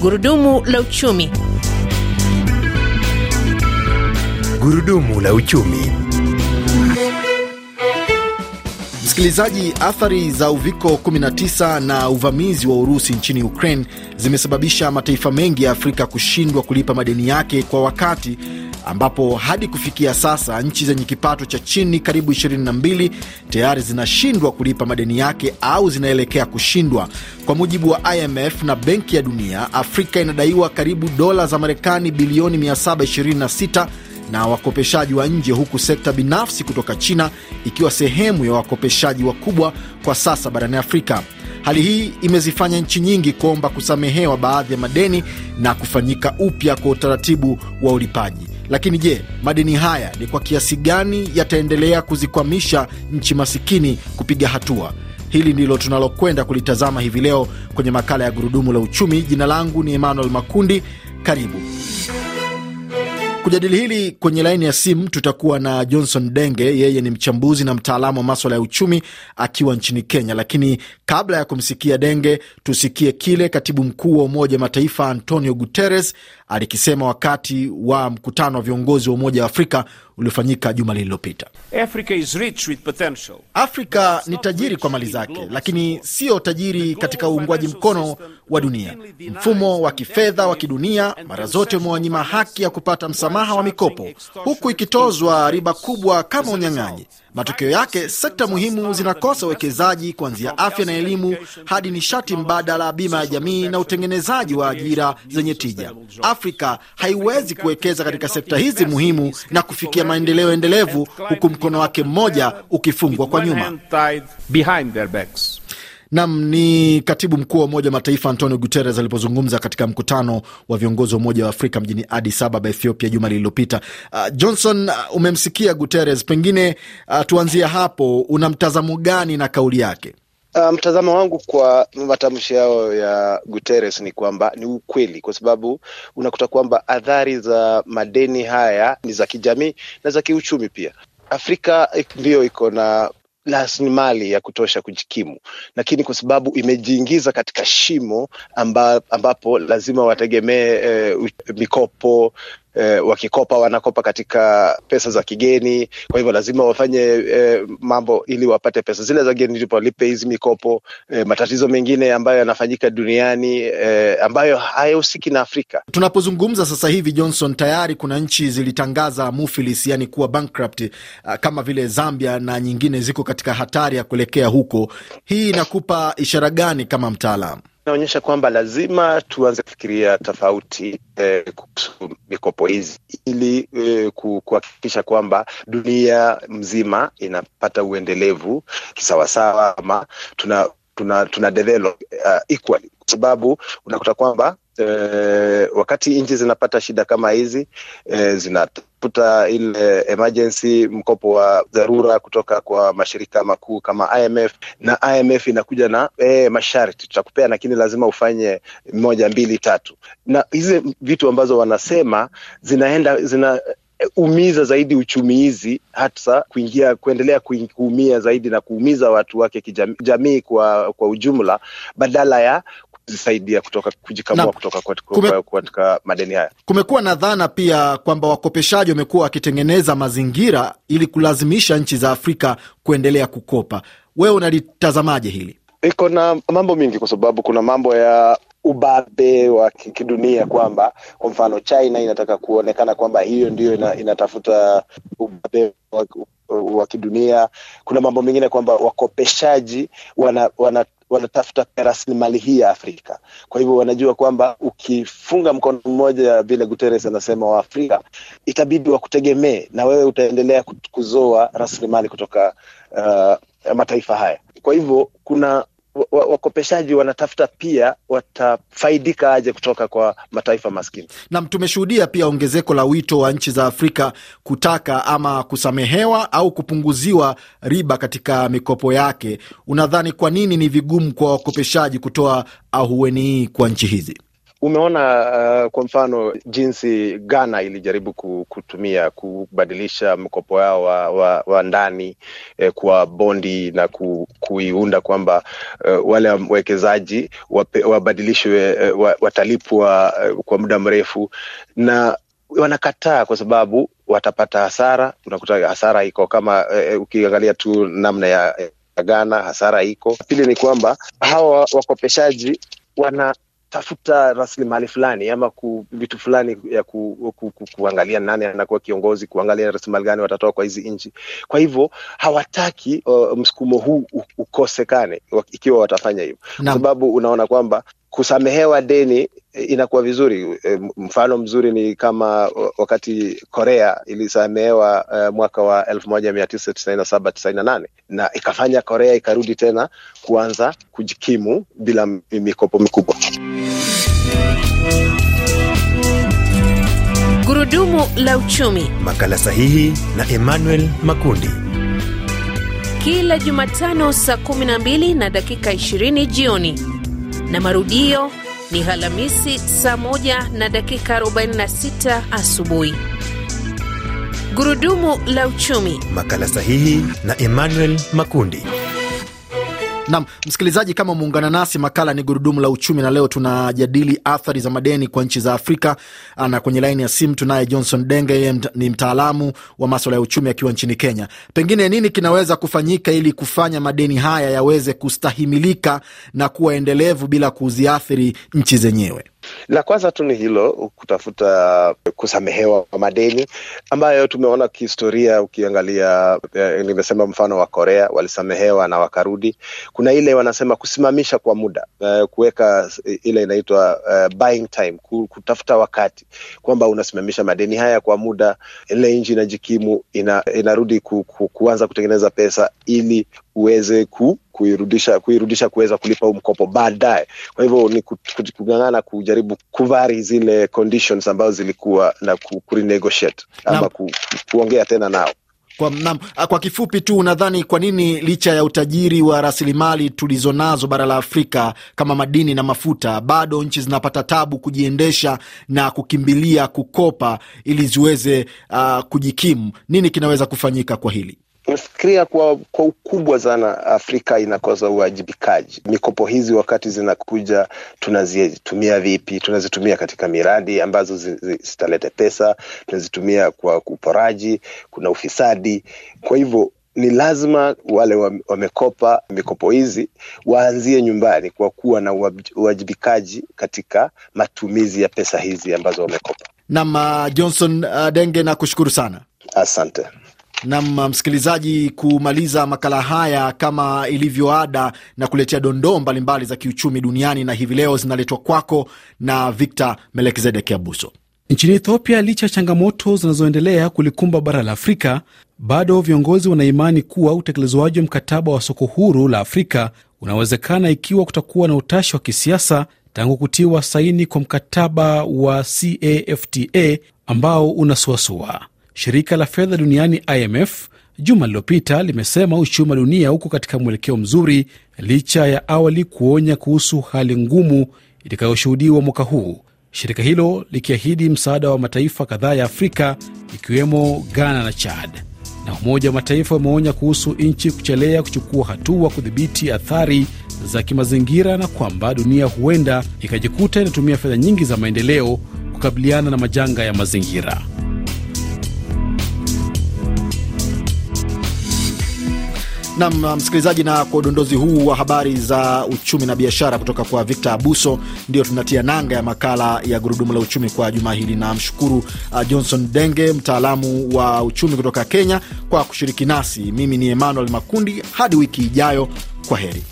Gurudumu la uchumi. Gurudumu la uchumi. Msikilizaji, athari za uviko 19 na uvamizi wa Urusi nchini Ukraine zimesababisha mataifa mengi ya Afrika kushindwa kulipa madeni yake kwa wakati, ambapo hadi kufikia sasa nchi zenye kipato cha chini karibu 22 tayari zinashindwa kulipa madeni yake au zinaelekea kushindwa. Kwa mujibu wa IMF na Benki ya Dunia, Afrika inadaiwa karibu dola za Marekani bilioni 726 na wakopeshaji wa nje huku sekta binafsi kutoka China ikiwa sehemu ya wakopeshaji wakubwa kwa sasa barani Afrika. Hali hii imezifanya nchi nyingi kuomba kusamehewa baadhi ya madeni na kufanyika upya kwa utaratibu wa ulipaji. Lakini je, madeni haya ni kwa kiasi gani yataendelea kuzikwamisha nchi masikini kupiga hatua? Hili ndilo tunalokwenda kulitazama hivi leo kwenye makala ya Gurudumu la Uchumi. Jina langu ni Emmanuel Makundi. Karibu. Kujadili hili kwenye laini ya simu tutakuwa na Johnson Denge. Yeye ni mchambuzi na mtaalamu wa maswala ya uchumi akiwa nchini Kenya. Lakini kabla ya kumsikia Denge, tusikie kile katibu mkuu wa Umoja wa Mataifa Antonio Guterres alikisema wakati wa mkutano wa viongozi wa Umoja wa Afrika uliofanyika juma lililopita. Afrika ni tajiri kwa mali zake, lakini sio tajiri katika uungwaji mkono wa dunia. Mfumo wa kifedha wa kidunia mara zote umewanyima haki ya kupata msamaha wa mikopo, huku ikitozwa riba kubwa kama unyang'anyi. Matokeo yake sekta muhimu zinakosa uwekezaji kuanzia afya na elimu hadi nishati mbadala, bima ya jamii na utengenezaji wa ajira zenye tija. Afrika haiwezi kuwekeza katika sekta hizi muhimu na kufikia maendeleo endelevu, huku mkono wake mmoja ukifungwa kwa nyuma. Nam ni katibu mkuu wa Umoja wa Mataifa Antonio Guterres alipozungumza katika mkutano wa viongozi wa Umoja wa Afrika mjini Addis Ababa, Ethiopia, juma lililopita. Uh, Johnson, uh, umemsikia Guterres, pengine uh, tuanzie hapo. Una mtazamo gani na kauli yake? Uh, mtazamo wangu kwa matamshi yao ya Guterres ni kwamba ni ukweli, kwa sababu unakuta kwamba athari za madeni haya ni za kijamii na za kiuchumi pia. Afrika ndiyo iko na rasilimali ya kutosha kujikimu, lakini kwa sababu imejiingiza katika shimo amba, ambapo lazima wategemee e, mikopo eh, wakikopa wanakopa katika pesa za kigeni. Kwa hivyo lazima wafanye eh, mambo ili wapate pesa zile za kigeni ndipo walipe hizi mikopo. Eh, matatizo mengine ambayo yanafanyika duniani eh, ambayo hayahusiki na Afrika. Tunapozungumza sasa hivi, Johnson, tayari kuna nchi zilitangaza mufilis, yani kuwa bankrupt, uh, kama vile Zambia na nyingine ziko katika hatari ya kuelekea huko. Hii inakupa ishara gani kama mtaalamu? Inaonyesha kwamba lazima tuanze kufikiria tofauti eh, kuhusu mikopo hizi ili eh, kuhakikisha kwamba dunia mzima inapata uendelevu kisawasawa, ama tuna tuna, tuna develop uh, equally, sababu unakuta kwamba E, wakati nchi zinapata shida kama hizi e, zinatafuta ile emergency mkopo wa dharura kutoka kwa mashirika makuu kama IMF, na IMF inakuja na e, masharti tutakupea, lakini lazima ufanye moja mbili tatu, na hizi vitu ambazo wanasema zinaenda zina umiza zaidi uchumi hizi hata kuingia kuendelea kuumia zaidi na kuumiza watu wake kijamii kwa, kwa ujumla badala ya kuzisaidia kutoka kujikamua kutoka katika madeni haya. Kumekuwa na dhana pia kwamba wakopeshaji wamekuwa wakitengeneza mazingira ili kulazimisha nchi za Afrika kuendelea kukopa. Wewe unalitazamaje hili? Iko na mambo mingi, kwa sababu kuna mambo ya ubabe wa kidunia kwamba kwa mfano China inataka kuonekana kwamba hiyo ndio ina, inatafuta ubabe wa, wa kidunia. Kuna mambo mengine kwamba wakopeshaji wana, wana wanatafuta rasilimali hii ya Afrika. Kwa hivyo wanajua kwamba ukifunga mkono mmoja, vile Guterres anasema, wa Afrika itabidi wakutegemee na wewe utaendelea kuzoa rasilimali kutoka uh, mataifa haya. Kwa hivyo kuna wakopeshaji wanatafuta pia watafaidika aje kutoka kwa mataifa maskini. Nam, tumeshuhudia pia ongezeko la wito wa nchi za Afrika kutaka ama kusamehewa au kupunguziwa riba katika mikopo yake. Unadhani kwa nini ni vigumu kwa wakopeshaji kutoa ahueni hii kwa nchi hizi? Umeona uh, kwa mfano jinsi Ghana ilijaribu kutumia kubadilisha mkopo yao wa, wa, wa ndani eh, kwa bondi na ku, kuiunda kwamba uh, wale wawekezaji wabadilishwe uh, watalipwa uh, kwa muda mrefu na wanakataa kwa sababu watapata hasara. Unakuta hasara iko kama uh, ukiangalia tu namna ya Ghana hasara iko. Pili ni kwamba hawa wakopeshaji wana tafuta rasilimali fulani ama ku, vitu fulani ya ku, ku, ku, kuangalia nani anakuwa kiongozi, kuangalia rasilimali gani watatoa kwa hizi nchi. Kwa hivyo hawataki uh, msukumo huu ukosekane ikiwa watafanya hivyo, kwa sababu unaona kwamba kusamehewa deni inakuwa vizuri. Mfano mzuri ni kama wakati Korea ilisamehewa uh, mwaka wa elfu moja mia tisa tisaini na saba tisaini na nane na ikafanya Korea ikarudi tena kuanza kujikimu bila mikopo mikubwa. Gurudumu la uchumi, makala sahihi na Emmanuel Makundi, kila Jumatano saa 12 na dakika 20 jioni na marudio ni Alhamisi saa 1 na dakika 46 asubuhi. Gurudumu la uchumi, makala sahihi na Emmanuel Makundi. Nam msikilizaji, kama muungana nasi, makala ni gurudumu la uchumi, na leo tunajadili athari za madeni kwa nchi za Afrika. Na kwenye laini ya simu tunaye Johnson Denge, yeye ni mtaalamu wa maswala ya uchumi akiwa nchini Kenya. Pengine nini kinaweza kufanyika ili kufanya madeni haya yaweze kustahimilika na kuwa endelevu bila kuziathiri nchi zenyewe? La kwanza tu ni hilo, kutafuta kusamehewa madeni ambayo tumeona kihistoria. Ukiangalia eh, nimesema mfano wa Korea walisamehewa na wakarudi. Kuna ile wanasema kusimamisha kwa muda eh, kuweka ile inaitwa eh, buying time, kutafuta wakati kwamba unasimamisha madeni haya kwa muda, ile nchi inajikimu, ina, inarudi ku, ku, kuanza kutengeneza pesa ili uweze ku kuirudisha kuirudisha kuweza kulipa huu mkopo baadaye. Kwa hivyo ni kung'ang'ana kujaribu kuvari zile conditions ambazo zilikuwa na kurenegotiate ama ku, kuongea tena nao. Kwa, na, kwa kifupi tu, unadhani kwa nini licha ya utajiri wa rasilimali tulizonazo bara la Afrika kama madini na mafuta bado nchi zinapata tabu kujiendesha na kukimbilia kukopa ili ziweze uh, kujikimu? Nini kinaweza kufanyika kwa hili? Nafikiria kwa, kwa ukubwa sana Afrika inakosa uwajibikaji. Mikopo hizi wakati zinakuja, tunazitumia vipi? Tunazitumia katika miradi ambazo zitaleta pesa, tunazitumia kwa uporaji, kuna ufisadi. Kwa hivyo ni lazima wale wamekopa mikopo hizi waanzie nyumbani kwa kuwa na uwajibikaji katika matumizi ya pesa hizi ambazo wamekopa. Nam Johnson uh, Denge, na kushukuru sana, asante. Nam msikilizaji, kumaliza makala haya kama ilivyo ada na kuletea dondoo mbalimbali za kiuchumi duniani, na hivi leo zinaletwa kwako na Victor Melekizedek Abuso. Nchini Ethiopia, licha ya changamoto zinazoendelea kulikumba bara la Afrika, bado viongozi wanaimani kuwa utekelezwaji wa mkataba wa soko huru la Afrika unawezekana ikiwa kutakuwa na utashi wa kisiasa tangu kutiwa saini kwa mkataba wa CAFTA ambao unasuasua. Shirika la fedha duniani IMF juma lililopita limesema uchumi wa dunia uko katika mwelekeo mzuri licha ya awali kuonya kuhusu hali ngumu itakayoshuhudiwa mwaka huu, shirika hilo likiahidi msaada wa mataifa kadhaa ya Afrika ikiwemo Ghana na Chad. Na Umoja wa Mataifa umeonya kuhusu nchi kuchelea kuchukua hatua kudhibiti athari za kimazingira na kwamba dunia huenda ikajikuta inatumia fedha nyingi za maendeleo kukabiliana na majanga ya mazingira. Nam msikilizaji, na kwa udondozi huu wa habari za uchumi na biashara kutoka kwa Victor Abuso, ndio tunatia nanga ya makala ya gurudumu la uchumi kwa juma hili. Namshukuru uh, Johnson Denge, mtaalamu wa uchumi kutoka Kenya, kwa kushiriki nasi. Mimi ni Emmanuel Makundi, hadi wiki ijayo, kwa heri.